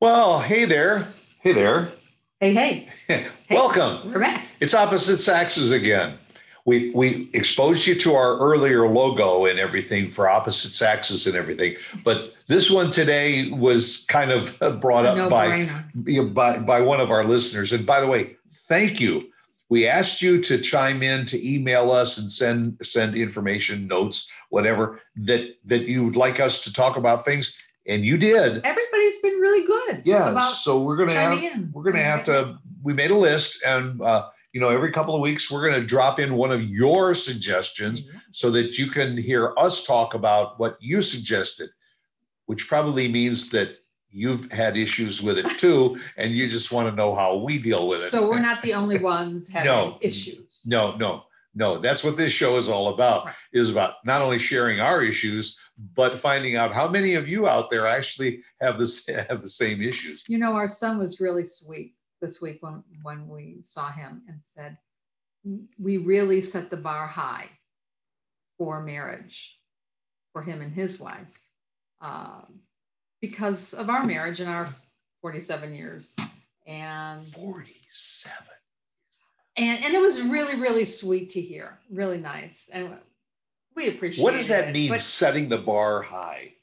Well, hey there. Hey there. Hey, hey. Welcome. We're back. It's Opposite Sexes again. We we exposed you to our earlier logo and everything for opposite sexes and everything, but this one today was kind of brought up by, no-brainer. by by one of our listeners. And by the way, thank you. We asked you to chime in to email us and send send information, notes, whatever that that you would like us to talk about things, and you did. Everybody's been really good. Yeah. About So we're gonna have in. we're going to have to we made a list and uh, you know every couple of weeks we're going to drop in one of your suggestions so that you can hear us talk about what you suggested which probably means that you've had issues with it too and you just want to know how we deal with it So we're not the only ones having No. issues. no no no that's what this show is all about is about not only sharing our issues but finding out how many of you out there actually have this have the same issues. You know, our son was really sweet this week when, when we saw him and said, we really set the bar high for marriage for him and his wife um, because of our marriage and our 47 years. And 47 and and it was really really sweet to hear really nice and we appreciate it. What does that it, mean, setting the bar high?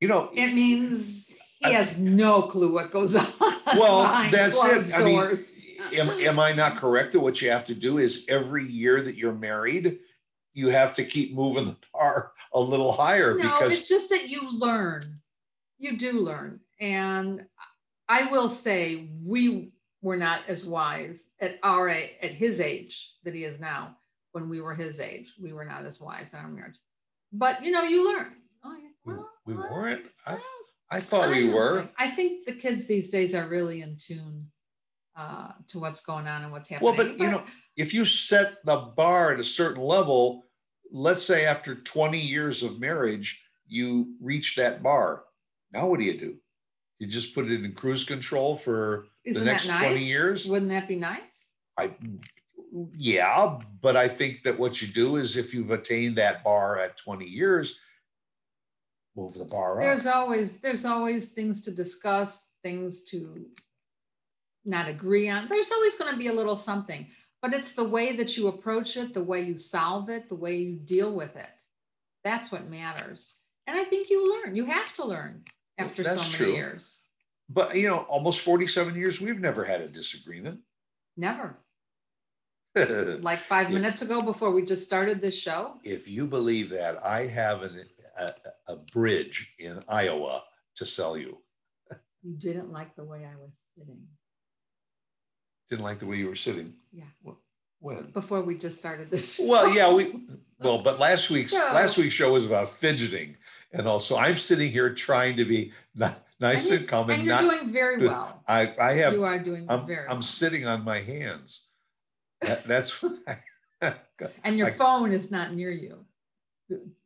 You know, it means he has no clue what goes on well, that's it. I mean, am, am I not correct that what you have to do is every year that you're married, you have to keep moving the bar a little higher no because it's just that you learn you do learn and i will say we were not as wise at our at his age that he is now when we were his age we were not as wise in our marriage but you know you learn oh, yeah, we, well, we well, weren't. I, I thought I we were. I think the kids these days are really in tune uh, to what's going on and what's happening. Well, but you know, if you set the bar at a certain level, let's say after 20 years of marriage, you reach that bar. Now what do you do? You just put it in cruise control for isn't the next nice? 20 years? Wouldn't that be nice? I, yeah, but I think that what you do is if you've attained that bar at 20 years, move the bar up. There's always there's always things to discuss, things to not agree on. There's always going to be a little something, but it's the way that you approach it, the way you solve it, the way you deal with it. That's what matters. And I think you learn. You have to learn after That's so many true. years. But you know, almost 47 years, we've never had a disagreement. Never. Like five Yeah. minutes ago, before we just started this show, if you believe that, I have an, a, a bridge in Iowa to sell you. you didn't like the way I was sitting. Didn't like the way you were sitting. Yeah. When? Before we just started this. show. Well, yeah, we, well, but last week's, So- last week's show was about fidgeting. And also I'm sitting here trying to be ni- nice And and calm and and you're not, doing very well. I, I have, You are doing I'm, very I'm well. sitting on my hands. That, that's what I, And your I- phone is not near you.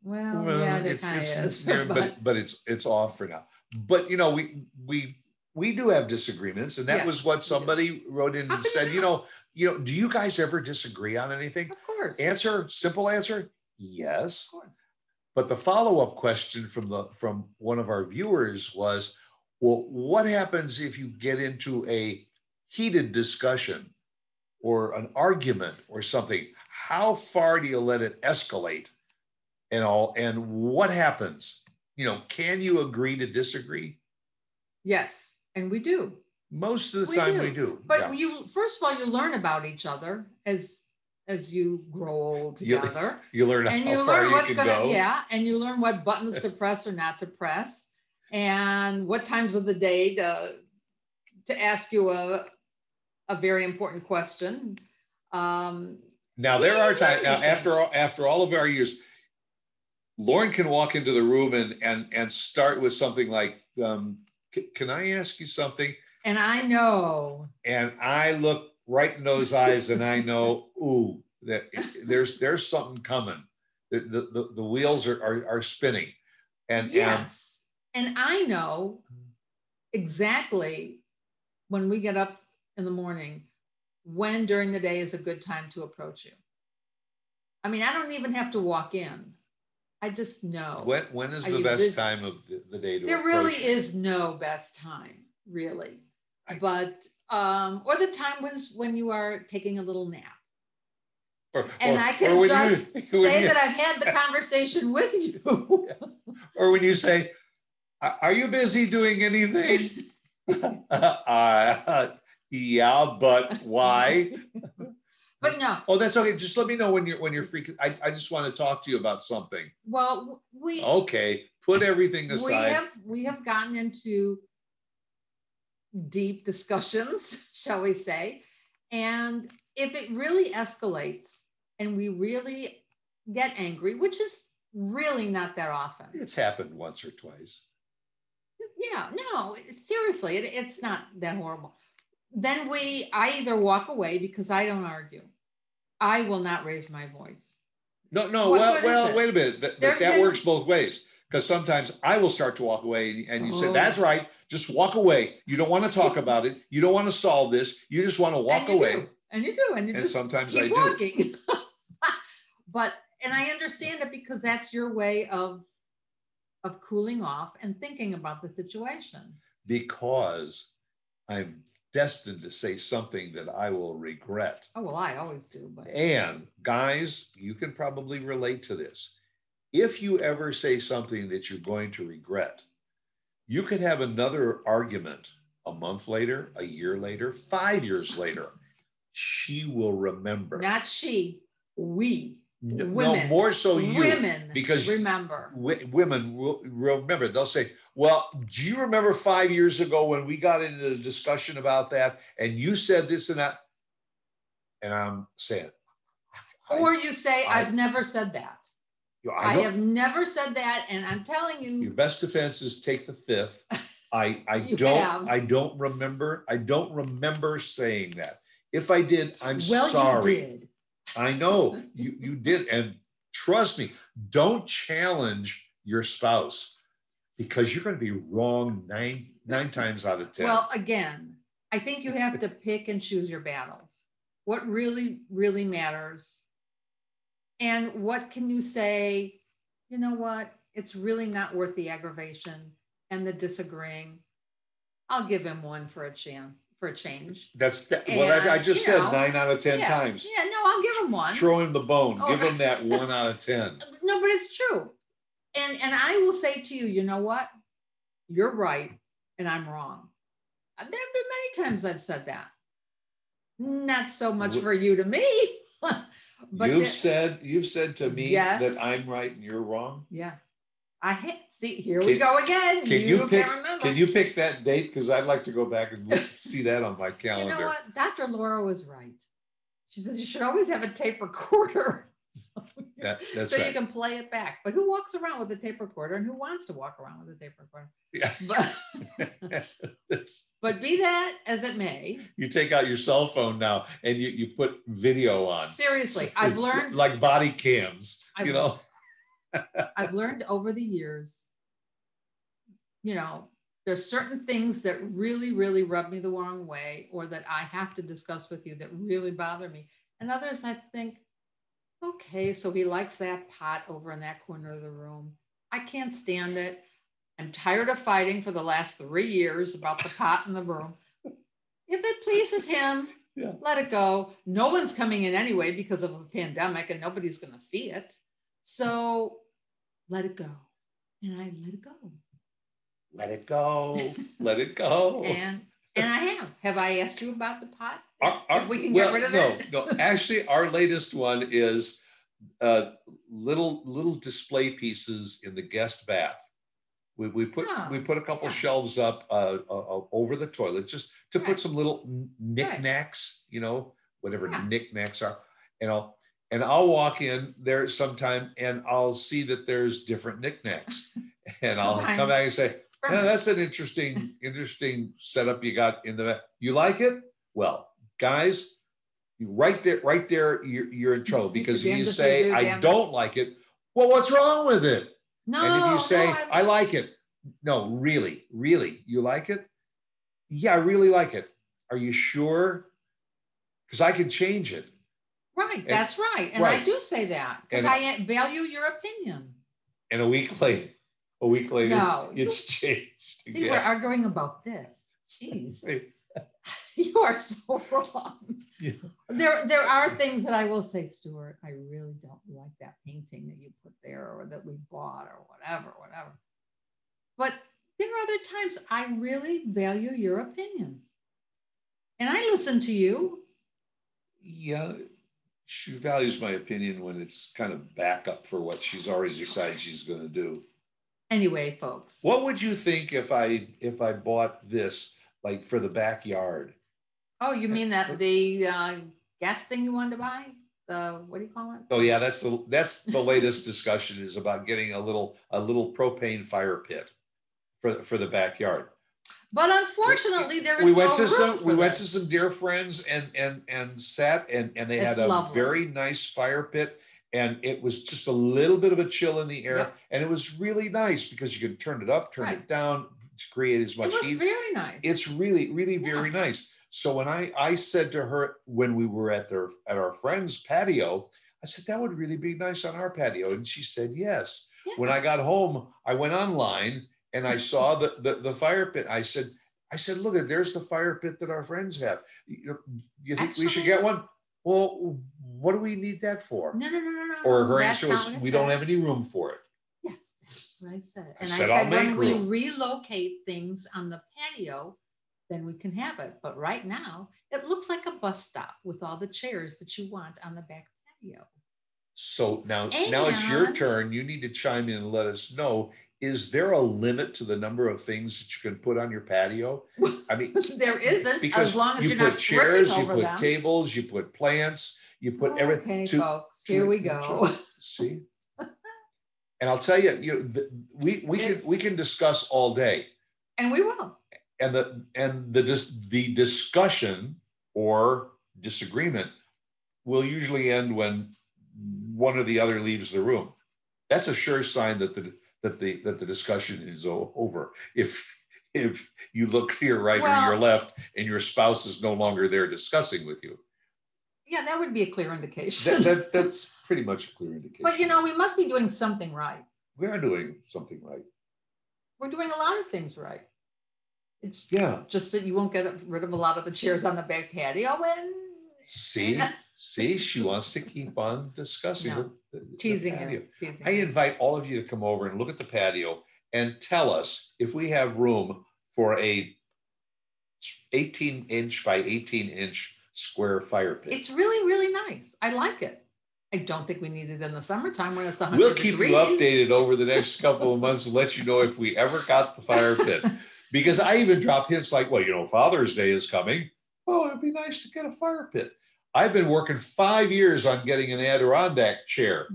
Well, well, yeah, it it's, kind of it's, is. yeah, but but, but it's, it's off for now. But, you know, we, we, we do have disagreements and that was what somebody wrote in How and said, you not? know, you know, do you guys ever disagree on anything? of course. Answer, simple answer, yes. Of course. But the follow-up question from the from one of our viewers was, well, what happens if you get into a heated discussion or an argument or something? How far do you let it escalate and all? And what happens? You know, can you agree to disagree? Yes, and we do. Most of the We time do. we do. But yeah. you first of all, you learn about each other as as you grow old You- together. You learn and you learn you what's can gonna go. yeah, and you learn what buttons to press or not to press, and what times of the day to to ask you a a very important question. Um, Now there are times now after all, after all of our years, Lauren can walk into the room and and and start with something like, um, "Can I ask you something?" and I know And I look right in those eyes and I know, ooh, that there's there's something coming. The the, the, wheels are, are are spinning, and and Yes. And I know exactly when we get up in the morning, when during the day is a good time to approach you. I mean, I don't even have to walk in. I just know. When, when is Are the best busy? time of the, the day to There really is no best time, really. I- But, um, or the time was when you are taking a little nap. Or- and or- I can just you- Say you- that I've had the conversation with you. Or when you say, "Are you busy doing anything?" Uh, yeah, but why? But no, Oh, that's okay. Just let me know when you're when you're free. I, I just want to talk to you about something. well, we, Okay, put everything aside. we have, we have gotten into deep discussions, shall we say? And if it really escalates and we really get angry, which is really not that often. It's happened once or twice. Yeah, no, seriously, it, it's not that horrible. Then we, I either walk away because I don't argue. I will not raise my voice. No, no. What well, is well, wait a minute. That, that been- works both ways. Because sometimes I will start to walk away, and you say, Oh. "That's right. Just walk away. You don't want to talk about it. You don't want to solve this. You just want to walk And you away." do, And you do, and you And sometimes I do. walking. But, and I understand it because that's your way of, of cooling off and thinking about the situation. because I'm destined to say something that I will regret. Oh, well, I always do, but And guys, you can probably relate to this. If you ever say something that you're going to regret, you could have another argument a month later, a year later, five years later. She will remember. not she, we, No, no, women. more so you. women, because- remember. Wi- women will remember. They'll say, "Well, do you remember five years ago when we got into a discussion about that, and you said this and that?" And I'm saying, I, Or you say, I- I've never said that. I I have never said that, and I'm telling you. your best defense is take the fifth. I I don't have. I don't remember I don't remember saying that. If I did, I'm well, you did. I know you you did, and trust me, don't challenge your spouse because you're going to be wrong nine nine times out of ten. Well, again, I think you have to pick and choose your battles. What really, really matters. And what can you say, you know what, it's really not worth the aggravation and the disagreeing. I'll give him one for a chance, for a change. That's that, well, that, I and, just said know, nine out of ten yeah, times. Yeah, no, I'll give him one. Throw him the bone. Oh. Give him that one out of ten. No, but it's true. And and I will say to you, you know what? You're right and I'm wrong. There have been many times I've said that. Not so much Wh- for you to me. but you've said you've said to me Yes. that I'm right and you're wrong. yeah. I see here we go again. Can you, you can't pick? remember. Can you pick that date? Because I'd like to go back and look- see that on my calendar. You know what? Dr. Laura was right. She says you should always have a tape recorder. so That, that's so you can play it back. But who walks around with a tape recorder and who wants to walk around with a tape recorder? Yeah. But But be that as it may, you take out your cell phone now and you, you put video on. seriously, I've learned, like body cams. I've- you know. I've learned over the years, you know, there's certain things that really, really rub me the wrong way or that I have to discuss with you that really bother me. And others I think, okay, so he likes that pot over in that corner of the room. I can't stand it. I'm tired of fighting for the last three years about the pot in the room. If it pleases him, Yeah. let it go. No one's coming in anyway because of a pandemic and nobody's going to see it. So let it go. And I let it go. Let it go. Let it go. And and I have. Have I asked you about the pot? Our- our- if we can get rid of no, it? No, actually, our latest one is uh, little little display pieces in the guest bath. We, we put Ah, we put a couple yeah. shelves up uh, uh, uh, over the toilet just to put some little knickknacks, you know, whatever Yeah. knickknacks are, you know. And I'll walk in there sometime and I'll see that there's different knickknacks, and I'll come back and say, It's yeah, that's an interesting, interesting setup you got in the back. You like it? Well, guys, you right there, right there, you're, you're in trouble because if you say, do, I don't like it, well, what's wrong with it? no, and if you say, no, I like it, no, really, really, you like it? Yeah, I really like it. Are you sure? Because I can change it. right. That's right. And I do say that because I value your opinion. And a week later, a week later, No, it's changed See, we're arguing about this. Jeez, you are so wrong. Yeah. There, there are things that I will say, Stuart, I really don't like that painting that you put there or that we bought or whatever, whatever. But there are other times I really value your opinion. And I listen to you. Yeah, she values my opinion when it's kind of backup for what she's already decided she's gonna do. Anyway, folks. What would you think if I, if I bought this, like for the backyard? Oh, you mean that the uh, gas thing you wanted to buy? The, what do you call it? Oh, yeah, that's the, that's the latest discussion is about getting a little, a little propane fire pit for, for the backyard. But unfortunately, there is We no went to some, we went to some dear friends and, and, and sat and, and they had a lovely. very nice fire pit. And it was just a little bit of a chill in the air and it was really nice because you could turn it up, turn Right. it down to create as much It was heat. very nice. It's really, really Yeah. very nice. So when I, I said to her, when we were at their, at our friend's patio, I said, that would really be nice on our patio. And she said, yes. When I got home, I went online and I saw the, the, the fire pit. I said, I said, look at, there's the fire pit that our friends have. You, you think we should get one? Well, what do we need that for? No, no, no, no, no. Or her that's answer was, we don't have any room for it. Yes, that's what I said. I And I said, "I'll said, when make we room." relocate things on the patio, then we can have it. But right now, it looks like a bus stop with all the chairs that you want on the back patio. So now, now it's your And- turn. You need to chime in and let us know. Is there a limit to the number of things that you can put on your patio? I mean, There isn't, because as long as you you're put not chairs, you put them. tables, you put plants, you put oh, everything. Okay, to- folks, to- here we to- go. See? And I'll tell you, you, the- we, we can, we can discuss all day. And we will. And the, and the, dis- the discussion or disagreement will usually end when one or the other leaves the room. That's a sure sign that the, that the, that the discussion is over. If, if you look to your right or your left and your spouse is no longer there discussing with you. Yeah, that would be a clear indication. That, that, that's pretty much a clear indication. But you know, we must be doing something right. We are doing something right. We're doing a lot of things right. It's Yeah. just that you won't get rid of a lot of the chairs on the back patio and See, see, she wants to keep on discussing No, the- the- the teasing patio. you. teasing I you. invite all of you to come over and look at the patio and tell us if we have room for a eighteen inch by eighteen inch square fire pit. It's really, really nice. I like it. I don't think we need it in the summertime when it's a We'll hundred keep you degrees. updated over the next couple of months and let you know if we ever got the fire pit. Because I even drop hints like, well, you know, Father's Day is coming. Oh, it'd be nice to get a fire pit. I've been working five years on getting an Adirondack chair.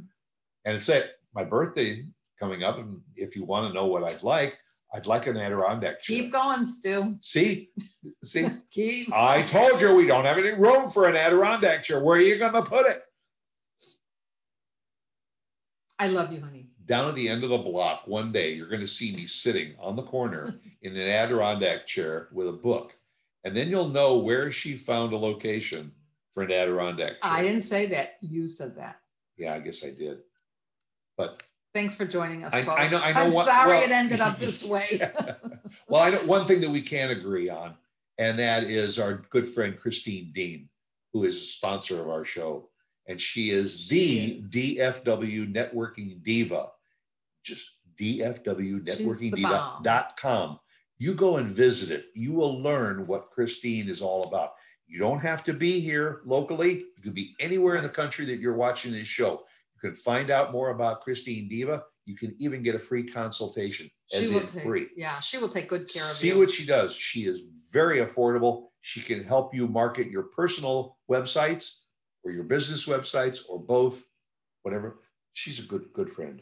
And it's at my birthday coming up. And if you want to know what I'd like, I'd like an Adirondack chair. Keep going, Stu. See, see, Keep. I told you we don't have any room for an Adirondack chair. Where are you going to put it? I love you, honey. down at the end of the block one day you're going to see me sitting on the corner in an adirondack chair with a book and then you'll know where she found a location for an adirondack chair. I didn't say that. You said that. yeah i guess i did but Thanks for joining us, I- folks. I know- I know I'm what- sorry well- it ended up this way. well i know one thing that we can agree on and that is our good friend christine dean who is a sponsor of our show and she is the dfw networking diva just dfwnetworkingdiva.com you go and visit it you will learn what christine is all about you don't have to be here locally you can be anywhere in the country that you're watching this show you can find out more about christine diva you can even get a free consultation She as will in take, free yeah, she will take good care of see you. See what she does. She is very affordable. She can help you market your personal websites or your business websites or both, whatever. She's a good, good friend.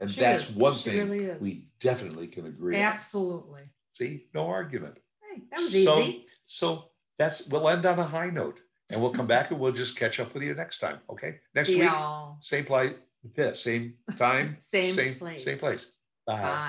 And She that's is. one She thing really we definitely can agree on. Absolutely. See, no argument. Hey, that was So- easy. So that's, we'll end on a high note and we'll come back and we'll just catch up with you next time. Okay? Next See week, y'all. same place, same time, Same same, place. same place. Bye. Bye.